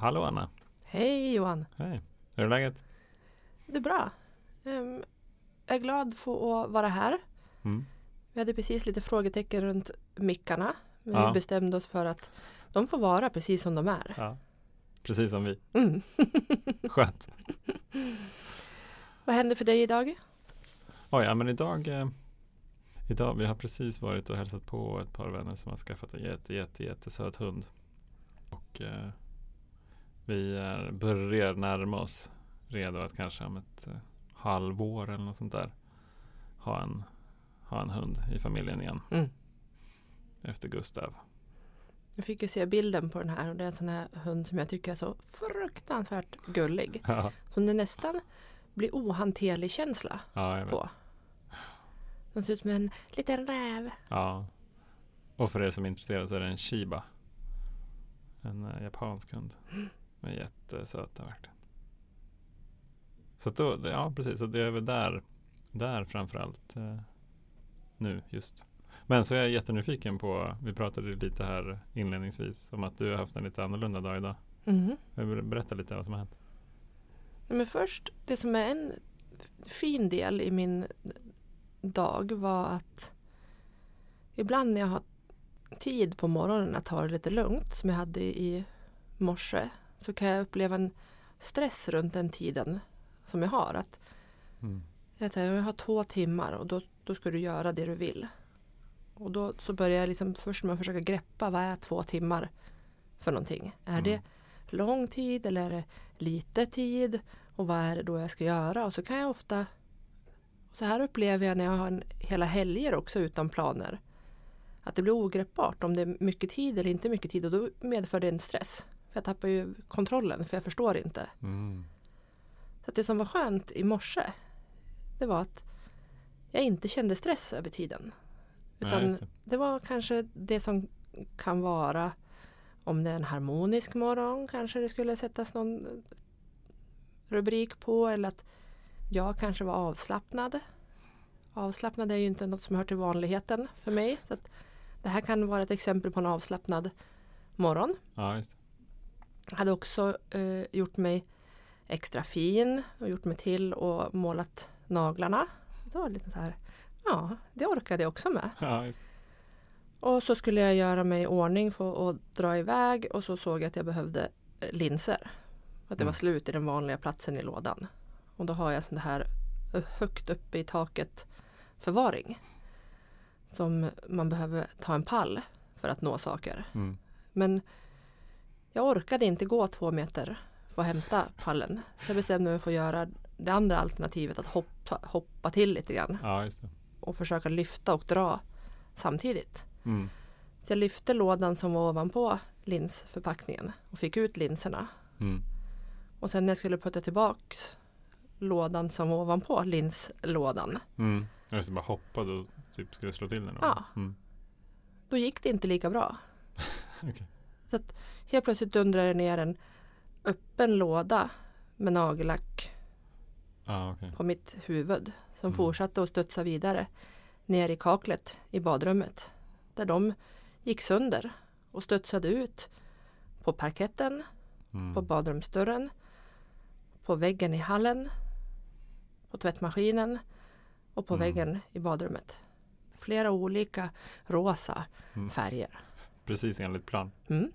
Hallå Anna! Hej Johan! Hej! Hur är läget? Det är bra. Um, jag är glad för att vara här. Mm. Vi hade precis lite frågetecken runt mickarna. Men Ja. vi bestämde oss för att de får vara precis som de är. Ja. Precis som vi. Mm. Skönt! Vad händer för dig idag? Oj, ja men idag eh, Idag, vi har precis varit och hälsat på ett par vänner som har skaffat en jätte, jätte, jättesöt hund. Och eh, vi är, börjar närma oss redo att kanske om ett eh, halvår eller något sånt där ha en, ha en hund i familjen igen. Mm. Efter Gustav. Jag fick ju se bilden på den här och det är en sån här hund som jag tycker är så fruktansvärt gullig. Ja, Som det nästan blir ohanterlig känsla ja på. Den ser ut som en liten räv. Ja. Och för er som är intresserade så är det en Shiba. En eh, japansk hund. Med jättesöta verkligen. Så då, ja precis, så det är väl där, där framförallt eh, nu just. Men så är jag jättenyfiken på, vi pratade lite här inledningsvis om att du har haft en lite annorlunda dag idag. Mm. Berätta lite vad som har hänt. Men först, det som är en fin del i min dag var att ibland när jag har tid på morgonen att ta det lite lugnt som jag hade i morse så kan jag uppleva en stress runt den tiden som jag har. Att Mm. jag, säger, jag har två timmar och då, då ska du göra det du vill. Och då så börjar jag liksom först med att försöka greppa vad är två timmar för någonting. Är Mm. det lång tid eller är det lite tid? Och vad är det då jag ska göra? Och så kan jag ofta så här upplever jag när jag har en, hela helger också utan planer. Att det blir ogreppbart om det är mycket tid eller inte mycket tid och då medför det en stress. För jag tappar ju kontrollen för jag förstår inte. Mm. Så det som var skönt i morse det var att jag inte kände stress över tiden. Utan just det. var kanske det som kan vara om det är en harmonisk morgon kanske det skulle sättas någon rubrik på eller att jag kanske var avslappnad. Avslappnad är ju inte något som hör till vanligheten för mig. Så det här kan vara ett exempel på en avslappnad morgon. Ja, just hade också eh, gjort mig extra fin och gjort mig till och målat naglarna. Det var lite så här, ja, det orkade jag också med. Ja. Och så skulle jag göra mig i ordning för att dra iväg och så såg jag att jag behövde eh, linser. Att det var Mm. slut i den vanliga platsen i lådan. Och då har jag sån här eh, högt uppe i taket förvaring. Som man behöver ta en pall för att nå saker. Mm. Men jag orkade inte gå två meter för att hämta pallen. Så jag bestämde mig för att göra det andra alternativet, att hoppa, hoppa till lite grann Ja, och försöka lyfta och dra samtidigt. Mm. Så jag lyfte lådan som var ovanpå linsförpackningen och fick ut linserna. Mm. Och sen när jag skulle putta tillbaks lådan som var ovanpå linslådan, Mm. Det, bara hoppade och typ skulle slå till den. Ja. Mm. då gick det inte lika bra. Okej. Så att helt plötsligt dundrade det ner en öppen låda med nagellack Ja, okej. på mitt huvud som Mm. fortsatte att studsa vidare ner i kaklet i badrummet där de gick sönder och studsade ut på parketten, Mm. på badrumsdörren, på väggen i hallen, på tvättmaskinen och på Mm. väggen i badrummet. Flera olika rosa Mm. färger. Precis enligt plan. Mm.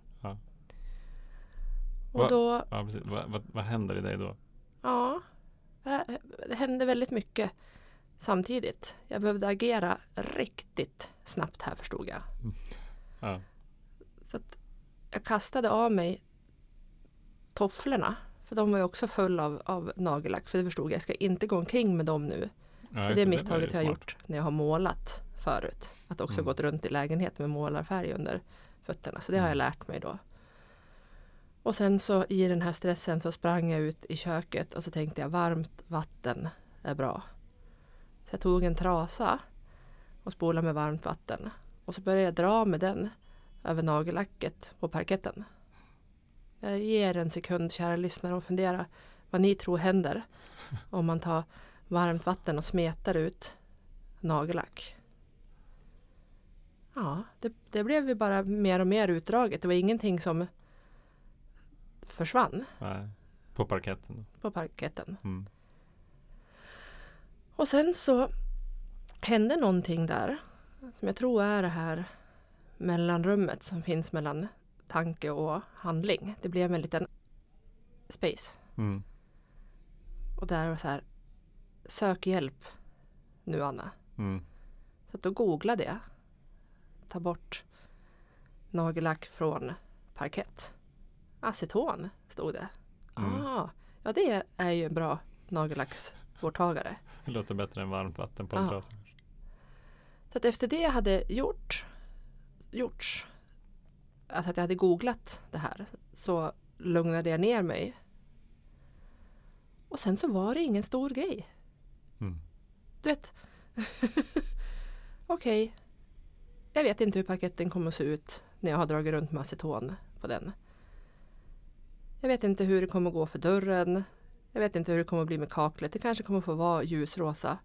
Och Va- då, Ja, precis. Vad, vad, vad händer i dig då? ja, det det hände väldigt mycket samtidigt. Jag behövde agera riktigt snabbt här förstod jag. Ja. Så att jag kastade av mig tofflorna. För de var ju också fulla av, av nagellack. För det förstod jag, jag ska inte gå omkring med dem nu. Ja, För det misstaget ju jag har gjort när jag har målat förut. Att också Mm. gått runt i lägenhet med målarfärg under fötterna. Så det har jag Mm. lärt mig då. Och sen så i den här stressen så sprang jag ut i köket och så tänkte jag varmt vatten är bra. Så jag tog en trasa och spolade med varmt vatten. Och så började jag dra med den över nagellacket på parketten. Jag ger en sekund kära lyssnare och fundera vad ni tror händer om man tar varmt vatten och smetar ut nagellack. Ja, det, det blev ju bara mer och mer utdraget. Det var ingenting som försvann Nej. På parketten. på parketten. Mm. Och sen så hände någonting där som jag tror är det här mellanrummet som finns mellan tanke och handling. Det blev en liten space. Mm. Och där var så här Sök hjälp nu Anna. Mm. Så att då googlade jag. Ta bort nagellack från parkett. Aceton stod det. Mm. Ah, ja det är ju en bra nagellacksvårdtagare. Det låter bättre än varmt vatten på en trasa. Så att efter det jag hade gjort, gjorts, alltså att jag hade googlat det här, så lugnade jag ner mig. Och sen så var det ingen stor grej. Mm. Du vet, okej, jag vet inte hur paketten kommer att se ut när jag har dragit runt med aceton på den. Jag vet inte hur det kommer gå för dörren. Jag vet inte hur det kommer bli med kaklet. Det kanske kommer få vara ljusrosa.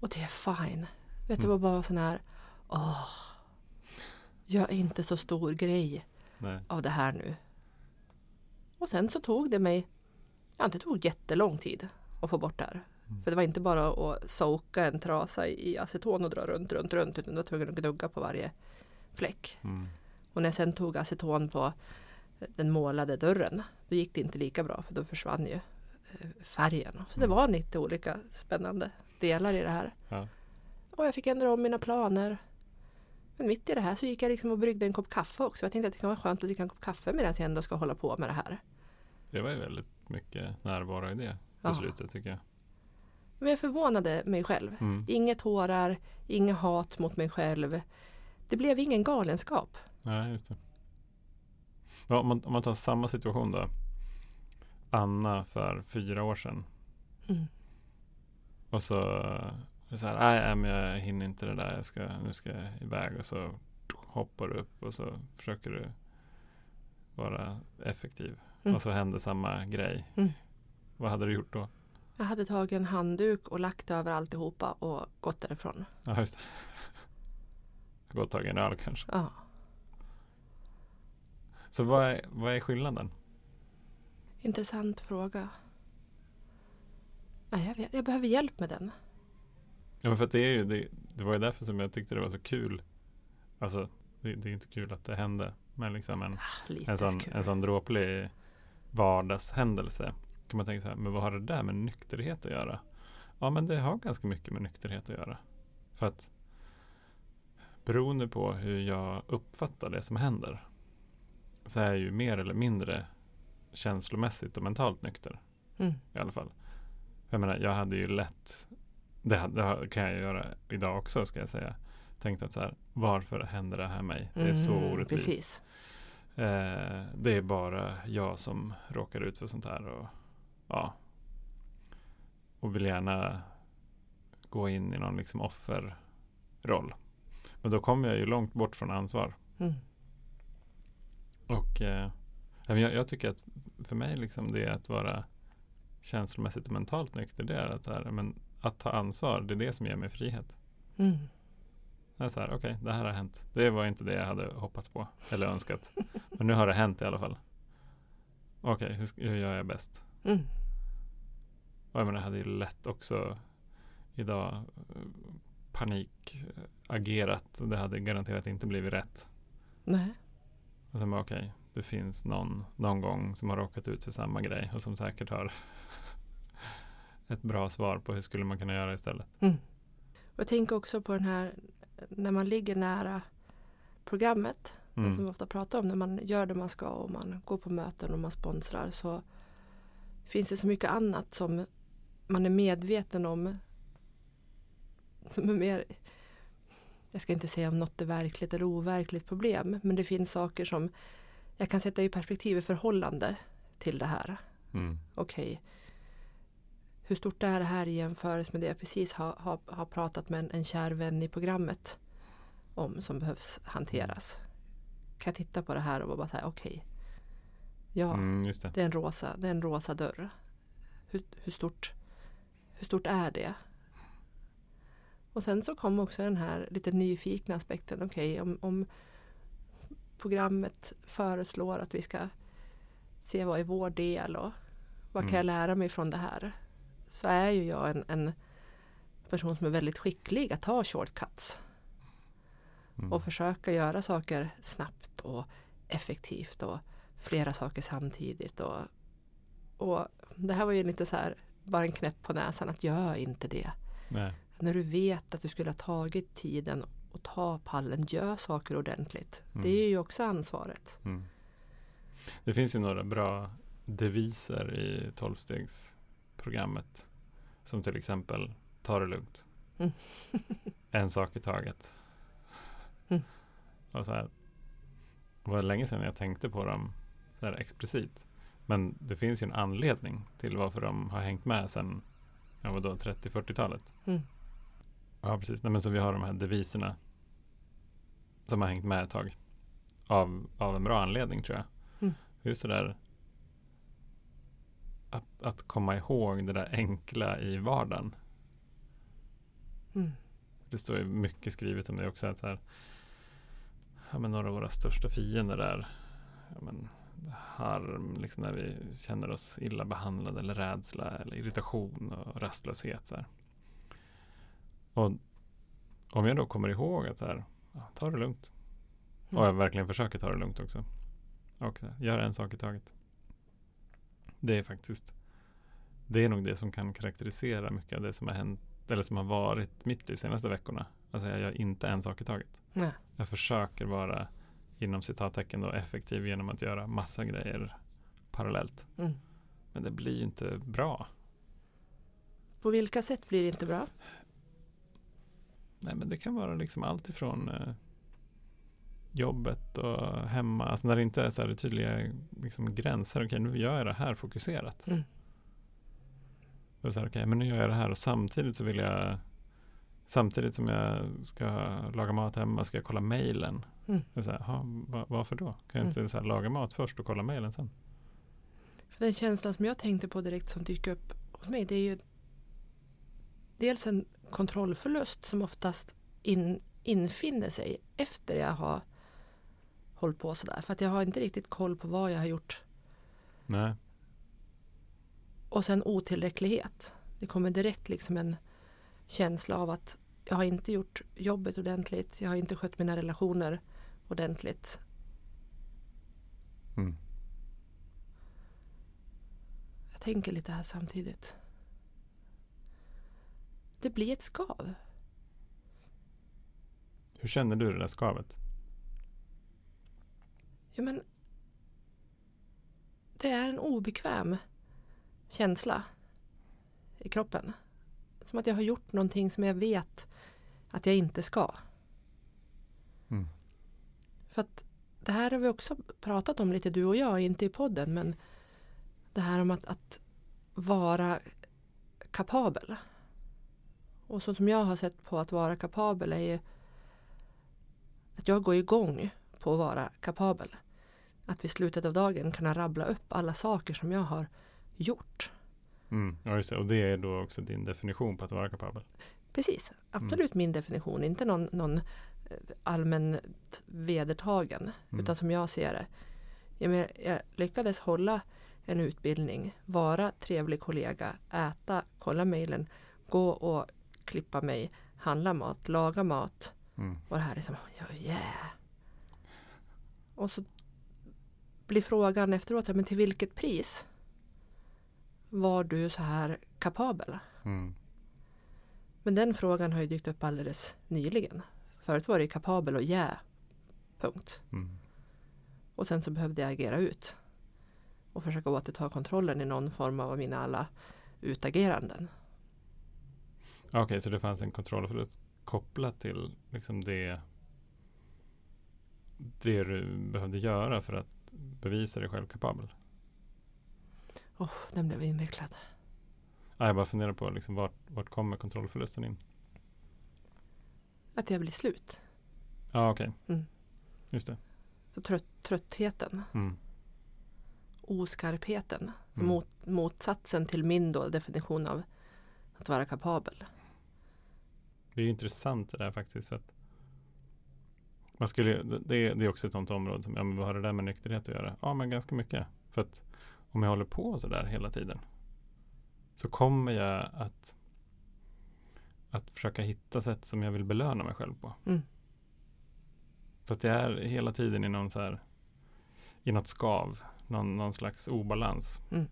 Och det är fine. Vet du Mm. vad bara sån här, åh, gör inte så stor grej Nej. av det här nu. Och sen så tog det mig, ja det tog jättelång tid att få bort det här. Mm. För det var inte bara att soka en trasa i aceton och dra runt, runt, runt utan du var tvungen att gnugga på varje fläck. Mm. Och när jag sen tog aceton på den målade dörren då gick det inte lika bra för då försvann ju eh, färgen. Så det Mm. var lite olika spännande delar i det här. Ja. Och jag fick ändra om mina planer. Men mitt i det här så gick jag liksom och bryggde en kopp kaffe också. Jag tänkte att det kan vara skönt att dricka en kopp kaffe medan jag ändå ska hålla på med det här. Det var ju väldigt mycket närvaro i det Ja. beslutet tycker jag. Men jag förvånade mig själv. Mm. Inga tårar, inga hat mot mig själv. Det blev ingen galenskap. Nej, just det. Ja, om, man, om man tar samma situation då. Anna för fyra år sedan. Mm. Och så, så här, nej, nej men jag hinner inte det där, jag ska, nu ska jag iväg. Och så hoppar du upp och så försöker du vara effektiv. Mm. Och så händer samma grej. Mm. Vad hade du gjort då? Jag hade tagit en handduk och lagt över alltihopa och gått därifrån. Ja, just det. Gå och tagit en öl kanske. Ja. Så vad är, vad är skillnaden? Intressant fråga. Nej, jag, vet, jag behöver hjälp med den. Ja, men för det är ju, det, det var ju därför som jag tyckte det var så kul. Alltså, det, det är inte kul att det hände. Men liksom en, Ah, en, sån, kul. en sån dråplig vardagshändelse. Kan man tänka så här, men vad har det där med nykterhet att göra? Ja, men det har ganska mycket med nykterhet att göra. För att beroende på hur jag uppfattar det som händer så är jag ju mer eller mindre känslomässigt och mentalt nykter Mm. i alla fall. Jag menar, jag hade ju lätt, det, det kan jag göra idag också ska jag säga, tänkt att så här, varför händer det här mig? Det är så Mm, orättvist. Eh, det är bara jag som råkar ut för sånt här och ja. Och vill gärna gå in i någon liksom offerroll. Men då kommer jag ju långt bort från ansvar. Mm. Och eh, jag, jag tycker att för mig liksom det är att vara känslomässigt och mentalt nykter. Det är att, här, men, att ta ansvar, det är det som ger mig frihet. Mm. Det är så här, okej, det här har hänt. Det var inte det jag hade hoppats på eller önskat. Men nu har det hänt i alla fall. Okej, hur, ska- hur gör jag bäst? Mm. Och jag menar, jag hade ju lätt också idag eh, panikagerat och det hade garanterat inte blivit rätt. Nej. Och sen bara okej, det finns någon, någon gång som har råkat ut för samma grej och som säkert har ett bra svar på hur skulle man kunna göra istället. Mm. Och jag tänker också på den här när man ligger nära programmet som vi Mm. ofta pratar om när man gör det man ska och man går på möten och man sponsrar så finns det så mycket annat som man är medveten om som är mer jag ska inte säga om något är verkligt eller overkligt problem men det finns saker som jag kan sätta i perspektiv i förhållande till det här. Mm. Okej, hur stort är det här i jämförelse med det jag precis har, har, har pratat med en, en kär vän i programmet om som behövs hanteras? Kan jag titta på det här och bara säga okej, ja, Mm, det. det är en rosa, det är en rosa dörr. Hur, hur, stort, hur stort är det? Och sen så kom också den här lite nyfikna aspekten. Okej, om, om programmet föreslår att vi ska se vad är vår del och vad kan Mm. jag lära mig från det här? Så är ju jag en, en person som är väldigt skicklig att ta shortcuts Mm. och försöka göra saker snabbt och effektivt och flera saker samtidigt. Och, och det här var ju lite så här, bara en knäpp på näsan att gör inte det. Nej. När du vet att du skulle ha tagit tiden och ta pallen, gör saker ordentligt. Mm. Det är ju också ansvaret. Mm. Det finns ju några bra deviser i tolvstegsprogrammet. Som till exempel ta det lugnt. Mm. en sak i taget. Mm. Och så här, det var länge sedan jag tänkte på dem så här explicit. Men det finns ju en anledning till varför de har hängt med sedan ja, vadå, 30-40-talet. Mm. Ja, precis. Nej, men så vi har de här deviserna som har hängt med ett tag. Av, av en bra anledning tror jag. Mm. Hur sådär att, att komma ihåg det där enkla i vardagen. Mm. Det står ju mycket skrivet om det också. Att så här, ja, men några av våra största fiender är ja, men, harm, liksom när vi känner oss illa behandlade eller rädsla eller irritation och rastlöshet. Så här. Och om jag då kommer ihåg att så här, ta det lugnt. Mm. Och jag verkligen försöker ta det lugnt också. Och så här, gör en sak i taget. Det är faktiskt Det är nog det som kan karaktärisera mycket av det som har hänt Eller som har varit mitt liv senaste veckorna. Alltså jag gör inte en sak i taget. Nej. Jag försöker vara inom citattecken då effektiv genom att göra massa grejer parallellt. Mm. Men det blir ju inte bra. På vilka sätt blir det inte bra? Nej men det kan vara liksom allt ifrån eh, jobbet och hemma. Alltså när det inte är så här tydliga liksom, gränser. Okej nu gör jag det här fokuserat. Mm. Och så här, okej, men nu gör jag det här och samtidigt så vill jag Samtidigt som jag ska laga mat hemma ska jag kolla mejlen. Mm. Det är Så här, "Ha, va, varför då? Kan jag Mm. inte så här, laga mat först och kolla mejlen sen? För den känslan som jag tänkte på direkt som dyker upp hos mig det är ju dels en kontrollförlust som oftast in, infinner sig efter jag har hållit på sådär. För att jag har inte riktigt koll på vad jag har gjort. Nej. Och sen otillräcklighet. Det kommer direkt liksom en känsla av att jag har inte gjort jobbet ordentligt. Jag har inte skött mina relationer ordentligt. Mm. Jag tänker lite här samtidigt. Det blir ett skav. Hur känner du det där skavet? Ja, men det är en obekväm känsla i kroppen. Som att jag har gjort någonting som jag vet att jag inte ska. Mm. För att det här har vi också pratat om lite du och jag, inte i podden, men det här om att, att vara kapabel. Och så som jag har sett på att vara kapabel är ju att jag går igång på att vara kapabel. Att vid slutet av dagen kunna rabbla upp alla saker som jag har gjort. Mm. Ja, just det. Och det är då också din definition på att vara kapabel. Precis, absolut min definition, inte någon, någon eh, allmänt vedertagen. Mm. Utan som jag ser det. Jag, jag lyckades hålla en utbildning, vara trevlig kollega, äta, kolla mejlen, gå och klippa mig, handla mat, laga mat. Mm. Och det här är som, yeah. Och så blir frågan efteråt, men till vilket pris var du så här kapabel? Mm. Men den frågan har ju dykt upp alldeles nyligen. Förut var det kapabel och yeah. Punkt. Mm. Och sen så behövde jag agera ut. Och försöka återta kontrollen i någon form av mina alla utageranden. Okej, så det fanns en kontrollförlust kopplat till liksom det det du behövde göra för att bevisa dig själv kapabel. Oh, den blev invecklad. Ah, jag bara funderar på liksom vart, vart kommer kontrollförlusten in? Att jag blir slut. Ja, ah, okej. Mm. Just det. Så trött, tröttheten, Mm. oskarpheten. Mm. Mot, motsatsen till min då definition av att vara kapabel. Det är intressant det där faktiskt. För att man skulle, det, det är också ett sånt område som, ja men vad har det där med nykterhet att göra? Ja men ganska mycket För att om jag håller på så där hela tiden så kommer jag att, att försöka hitta sätt som jag vill belöna mig själv på. Mm. Så att jag är hela tiden i någon så här i något skav, någon, någon slags obalans. Mm.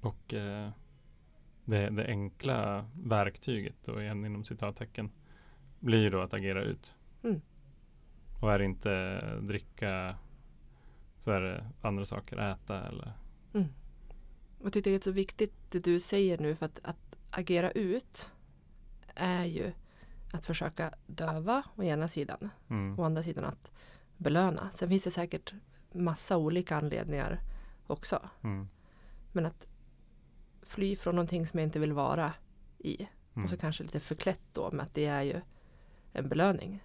Och eh, det, det enkla verktyget, och igen inom citattecken, blir ju då att agera ut. Mm. Och är det inte dricka så är det andra saker, äta eller Mm. Jag tycker det är så viktigt det du säger nu för att, att agera ut är ju att försöka döva å ena sidan mm. å andra sidan att belöna. Sen finns det säkert massa olika anledningar också. Mm. Men att fly från någonting som jag inte vill vara i. Mm. Och så kanske lite förklätt då med att det är ju en belöning.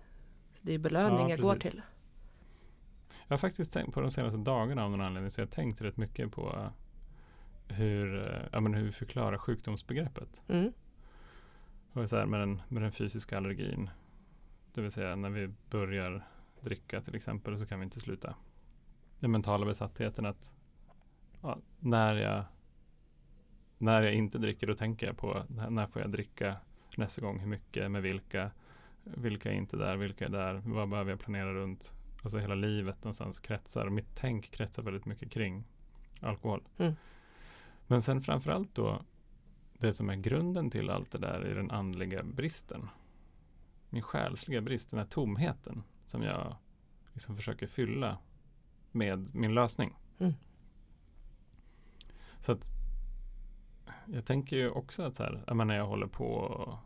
Så det är belöning Ja, jag går till. Jag har faktiskt tänkt på de senaste dagarna av någon anledning så jag har tänkt rätt mycket på hur, ja, men hur vi förklarar sjukdomsbegreppet. Mm. Och så här med, den, med den fysiska allergin. Det vill säga när vi börjar dricka till exempel så kan vi inte sluta. Den mentala besattheten att ja, när, jag, när jag inte dricker då tänker jag på när, får jag dricka nästa gång, hur mycket, med vilka, vilka är inte där, vilka är där, vad behöver jag planera runt. Alltså hela livet någonstans kretsar, mitt tänk kretsar väldigt mycket kring alkohol. Mm. Men sen framförallt då det som är grunden till allt det där är den andliga bristen. Min själsliga brist, den här tomheten som jag liksom försöker fylla med min lösning. Mm. Så att jag tänker ju också att så här, ja, men när jag håller på och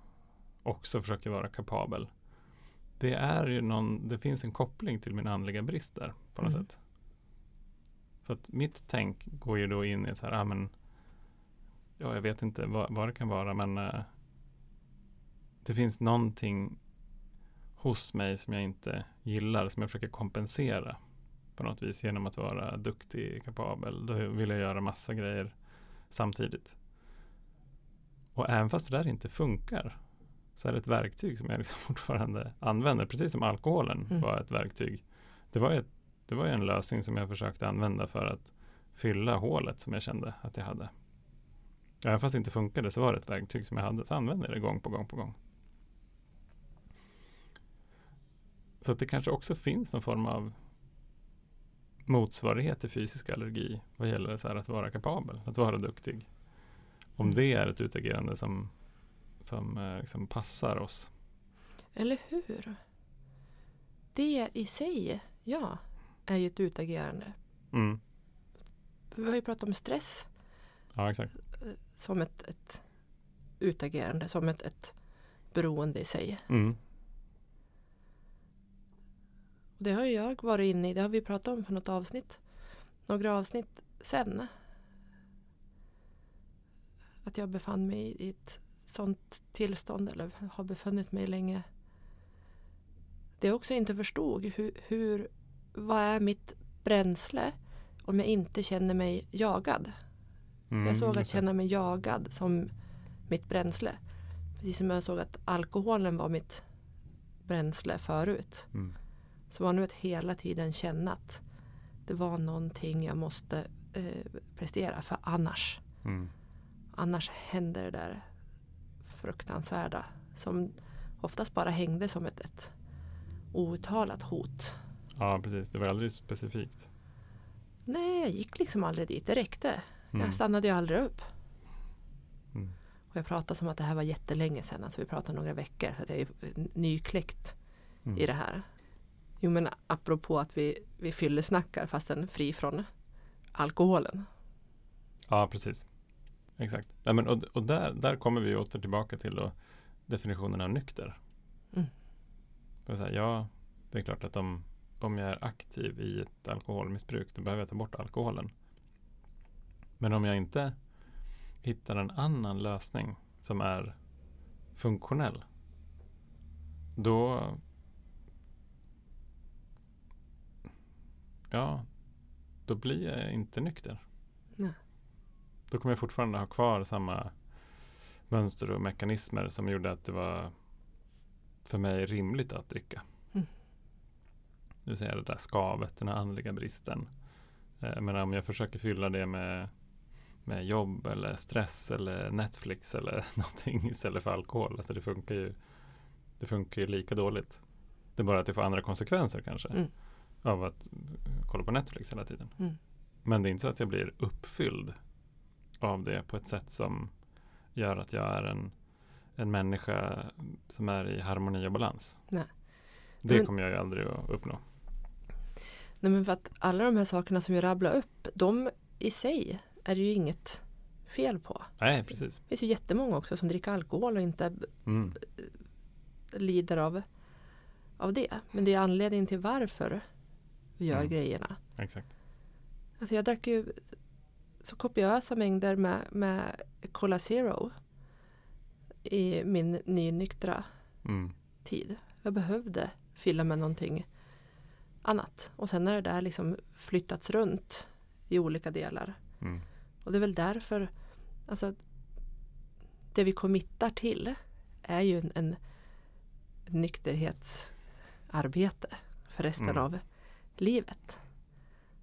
också försöker vara kapabel. Det är ju någon, det finns en koppling till min andliga brist där på något Mm. sätt. För att mitt tänk går ju då in i så här, ja men ja, jag vet inte vad, vad det kan vara, men eh, det finns någonting hos mig som jag inte gillar, som jag försöker kompensera på något vis genom att vara duktig, kapabel. Då vill jag göra massa grejer samtidigt. Och även fast det där inte funkar så är det ett verktyg som jag liksom fortfarande använder, precis som alkoholen Mm. var ett verktyg. Det var ett, det var en lösning som jag försökte använda för att fylla hålet som jag kände att jag hade. Även fast det inte funkade så var det ett verktyg som jag hade, så använde jag det gång på gång på gång. Så att det kanske också finns någon form av motsvarighet till fysisk allergi vad gäller så att vara kapabel, att vara duktig. Om Mm. det är ett utagerande som, som eh, liksom passar oss. Eller hur? Det i sig, ja, är ju ett utagerande. Mm. Vi har ju pratat om stress Ja, exakt. som ett, ett utagerande, som ett, ett beroende i sig. Mm. Och det har ju jag varit inne i, det har vi pratat om för något avsnitt. Några avsnitt sen. Att jag befann mig i ett sånt tillstånd, eller har befunnit mig länge. Det jag också inte förstod, hur, hur, vad är mitt bränsle om jag inte känner mig jagad? Mm, Jag såg att känna mig jagad som mitt bränsle. Precis som jag såg att alkoholen var mitt bränsle förut. Mm. Så var nu att hela tiden känna att det var någonting jag måste eh, prestera för annars. Mm. Annars händer det där fruktansvärda som oftast bara hängde som ett, ett outtalat hot. Ja, precis. Det var aldrig specifikt. Nej, jag gick liksom aldrig dit. Det räckte. Mm. Jag stannade ju aldrig upp. Mm. Och jag pratade som att det här var jättelänge sedan. Alltså vi pratade några veckor. Så jag är nykläckt Mm. i det här. Jo men apropå att vi, vi fyllesnackar fastän fri från alkoholen. Ja, precis. Exakt. Ja, men, och och där, där kommer vi åter tillbaka till då definitionen av nykter. Mm. Så här, ja, det är klart att om, om jag är aktiv i ett alkoholmissbruk då behöver jag ta bort alkoholen. Men om jag inte hittar en annan lösning som är funktionell då ja, då blir jag inte nykter. Då kommer jag fortfarande ha kvar samma mönster och mekanismer som gjorde att det var för mig rimligt att dricka. Mm. Det vill säga det där skavet, den här andliga bristen Eh, Men om jag försöker fylla det med, med jobb eller stress eller Netflix eller någonting istället för alkohol. Alltså det funkar ju, det funkar ju lika dåligt. Det är bara att det får andra konsekvenser kanske. Mm. Av att kolla på Netflix hela tiden. Mm. Men det är inte så att jag blir uppfylld av det på ett sätt som gör att jag är en, en människa som är i harmoni och balans. Nej. Det Men- kommer jag ju aldrig att uppnå. Nej men för att alla de här sakerna som vi rabblar upp, de i sig är det ju inget fel på. Nej, precis. Det finns ju jättemånga också som dricker alkohol och inte Mm. lider av, av det. Men det är anledningen till varför vi gör Mm. grejerna. Exakt. Alltså jag drack ju så kopiösa mängder med, med Cola Zero i min nynyktra Mm. tid. Jag behövde fylla med någonting annat. Och sen har det där liksom flyttats runt i olika delar. Mm. Och det är väl därför, alltså det vi committar till är ju en, en nykterhetsarbete för resten Mm. av livet.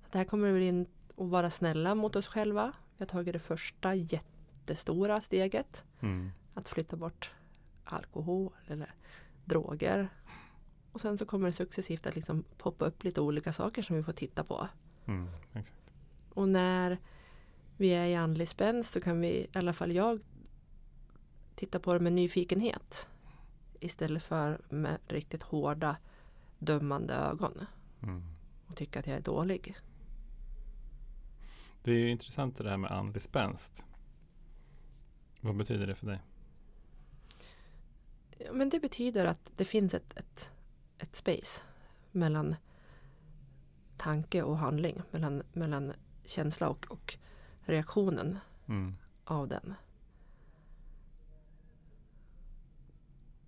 Så det här kommer vi in att vara snälla mot oss själva. Vi har tagit det första jättestora steget. Mm. Att flytta bort alkohol eller droger. Och sen så kommer det successivt att liksom poppa upp lite olika saker som vi får titta på. Mm. Och när vi är i andlig spänst så kan vi, i alla fall jag, titta på det med nyfikenhet. Istället för med riktigt hårda dömande ögon. Mm. Och tycka att jag är dålig. Det är ju intressant det här med andlig spänst. Vad betyder det för dig? Ja, Men det betyder att det finns ett, ett, ett space mellan tanke och handling. Mellan, mellan känsla och, och reaktionen Mm. av den.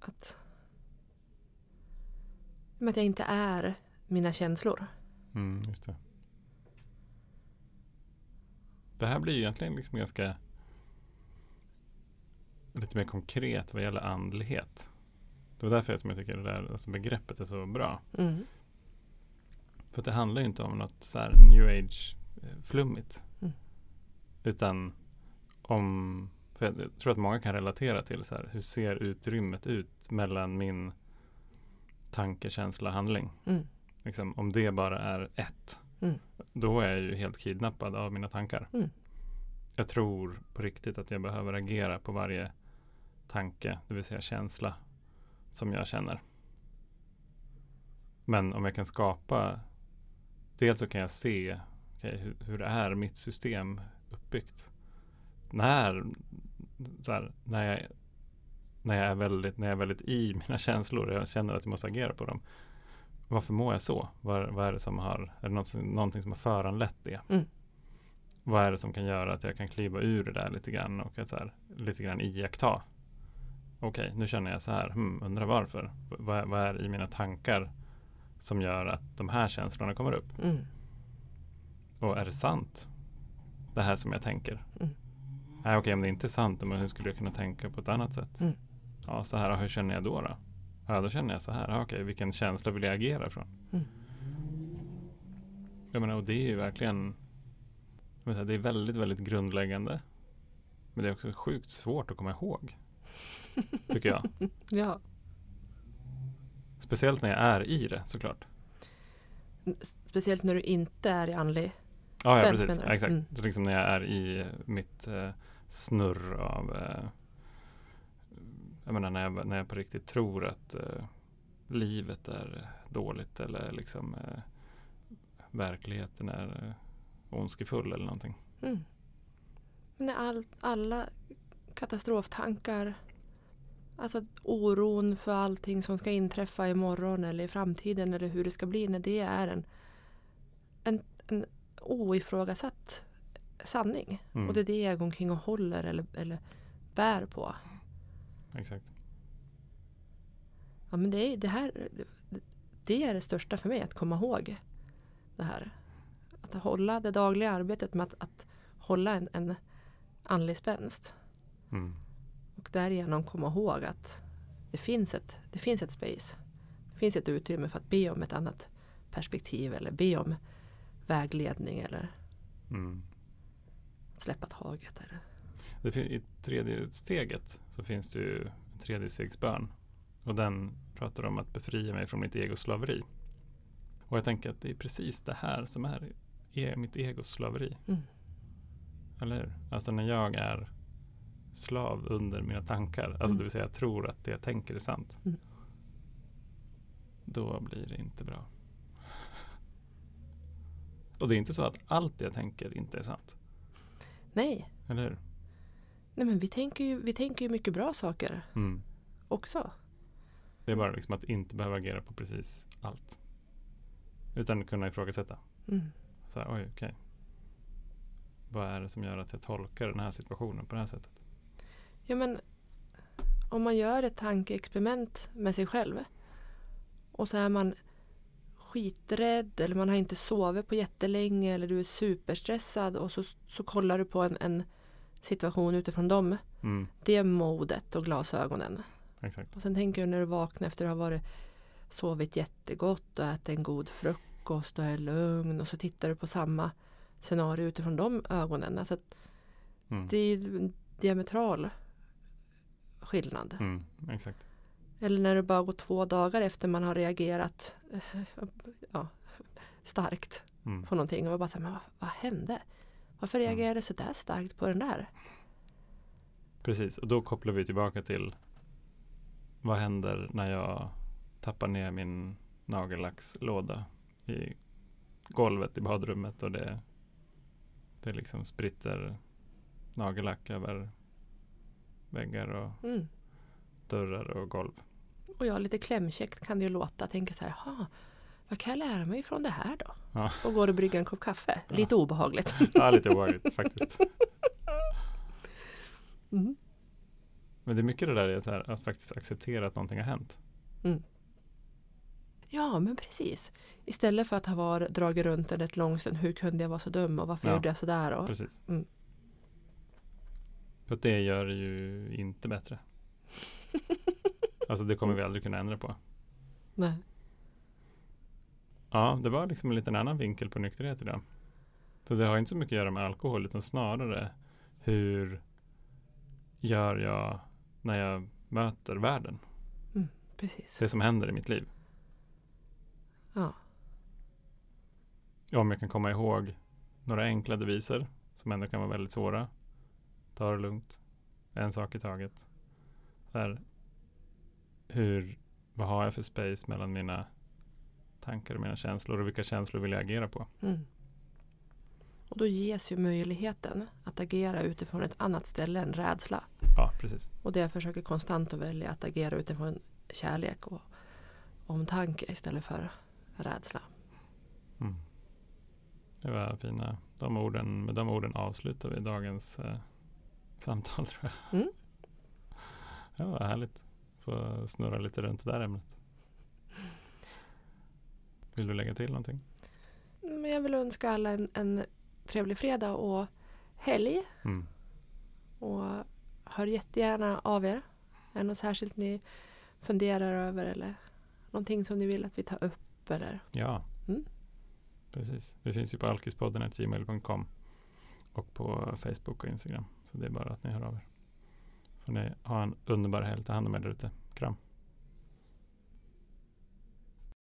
Att, att jag inte är mina känslor. Mm, just det. Det här blir ju egentligen liksom ganska lite mer konkret vad gäller andlighet. Det var därför som jag tycker det där alltså begreppet är så bra. Mm. För att det handlar ju inte om något så här new age eh, flummigt. Mm. Utan om, för jag tror att många kan relatera till så här, hur ser utrymmet ut mellan min tanke, känsla, handling. Mm. Liksom, om det bara är ett, Mm. då är jag ju helt kidnappad av mina tankar. Mm. Jag tror på riktigt att jag behöver agera på varje tanke, det vill säga känsla, som jag känner. Men om jag kan skapa, dels så kan jag se okej, hur, hur är mitt system uppbyggt. När, här, när, jag, när, jag är väldigt, när jag är väldigt i mina känslor jag känner att jag måste agera på dem. Varför mår jag så? Vad, vad är det som har, är det något, någonting som har föranlett det? Mm. Vad är det som kan göra att jag kan kliva ur det där lite grann och att så här, lite grann iaktta? Okej, nu känner jag så här, hmm, undrar varför? Vad, vad är i mina tankar som gör att de här känslorna kommer upp? Mm. Och är det sant? Det här som jag tänker? Mm. Nej, okej, om det inte är sant, men hur skulle jag kunna tänka på ett annat sätt? Mm. Ja, så här, hur känner jag då? då? Ja, då känner jag så här. Okej, vilken känsla vill jag agera från? Mm. Jag menar, och det är ju verkligen menar, det är väldigt, väldigt grundläggande. Men det är också sjukt svårt att komma ihåg. Tycker jag. Ja. Speciellt när jag är i det såklart. Speciellt när du inte är i andlig. Ja, ja precis. Ja, exakt. Mm. Så liksom när jag är i mitt eh, snurr av eh, Jag menar när jag, när jag på riktigt tror att eh, livet är dåligt eller liksom eh, verkligheten är eh, ondskefull eller någonting. Mm. Men när all, alla katastroftankar, alltså oron för allting som ska inträffa imorgon eller i framtiden eller hur det ska bli, när det är en, en, en oifrågasatt sanning. Mm. Och det är det jag går omkring och håller eller, eller bär på. Exakt. Ja, men det, är, det här det är det största för mig, att komma ihåg det här. Att hålla det dagliga arbetet med att, att hålla en, en andlig spänst. Mm. Och därigenom komma ihåg att det finns, ett, det finns ett space. Det finns ett utrymme för att be om ett annat perspektiv eller be om vägledning eller Mm. släppa taget. Eller. Det fin- I tredje steget så finns det ju en tredje stegsbön. Och den pratar om att befria mig från mitt egoslaveri. Och jag tänker att det är precis det här som är e- mitt egoslaveri. Mm. Eller hur? Alltså när jag är slav under mina tankar. Alltså Mm. det vill säga jag tror att det jag tänker är sant. Mm. Då blir det inte bra. Och det är inte så att allt jag tänker inte är sant. Nej. Eller hur? Nej, men vi tänker, ju, vi tänker ju mycket bra saker Mm. också. Det är bara liksom att inte behöva agera på precis allt. Utan kunna ifrågasätta. Mm. Så här, oj, okej. Vad är det som gör att jag tolkar den här situationen på det här sättet? Ja, men om man gör ett tankeexperiment med sig själv och så är man skiträdd eller man har inte sovit på jättelänge eller du är superstressad och så, så kollar du på en, en situation utifrån dem. Mm, Det modet och glasögonen. exakt. Och sen tänker du när du vaknar efter att ha varit sovit jättegott och ätit en god frukost och är lugn och så tittar du på samma scenario utifrån de ögonen. Alltså Mm, det är ju diametral skillnad. mm, exakt. Eller när det bara går två dagar efter man har reagerat eh, ja, starkt Mm, på någonting och bara så här, men vad, vad hände? Varför Mm. reagerade jag så där starkt på den där? precis, och då kopplar vi tillbaka till vad händer när jag tappar ner min nagellackslåda i golvet i badrummet och det, det liksom spritter nagellack över väggar och Mm. dörrar och golv. Och jag lite klämkäckt kan det ju låta. Tänka så här, "Ha, vad kan jag lära mig från det här då? Ja. Och går och brygga en kopp kaffe. Ja. Lite obehagligt. Ja, lite obehagligt faktiskt. Mm. Men det är mycket det där är här, att faktiskt acceptera att någonting har hänt. Ja, men precis. Istället för att ha varit, dragit runt en rätt långstund. Hur kunde jag vara så dum och varför Ja. gjorde jag så där? Och, Precis. Mm. För det gör det ju inte bättre. Alltså det kommer vi aldrig kunna ändra på. nej. Ja, det var liksom en liten annan vinkel på nykterhet idag. Så det har inte så mycket att göra med alkohol utan snarare hur gör jag när jag möter världen? Precis. Det som händer i mitt liv. Ja. Om jag kan komma ihåg några enkla deviser som ändå kan vara väldigt svåra. Ta det lugnt. En sak i taget. Så här, hur, vad har jag för space mellan mina tankar och mina känslor och vilka känslor vill jag agera på? Mm. Och då ges ju möjligheten att agera utifrån ett annat ställe än rädsla. Ja, precis. Och det jag försöker konstant att välja att agera utifrån kärlek och omtanke istället för rädsla. Mm. Det var fina. De orden, med de orden avslutar vi dagens eh, samtal tror jag. Mm. Ja, vad härligt. Få snurra lite runt det där ämnet. Vill du lägga till någonting? Men jag vill önska alla en, en trevlig fredag och helg. Mm. Och hör jättegärna av er. Är det något särskilt ni funderar över eller någonting som ni vill att vi tar upp? Eller? Ja, Mm. precis. Vi finns ju på alkispodden gmail.com och på Facebook och Instagram. Så det är bara att ni hör av er. Får ni ha en underbar helg. Ta hand om er där ute. Kram.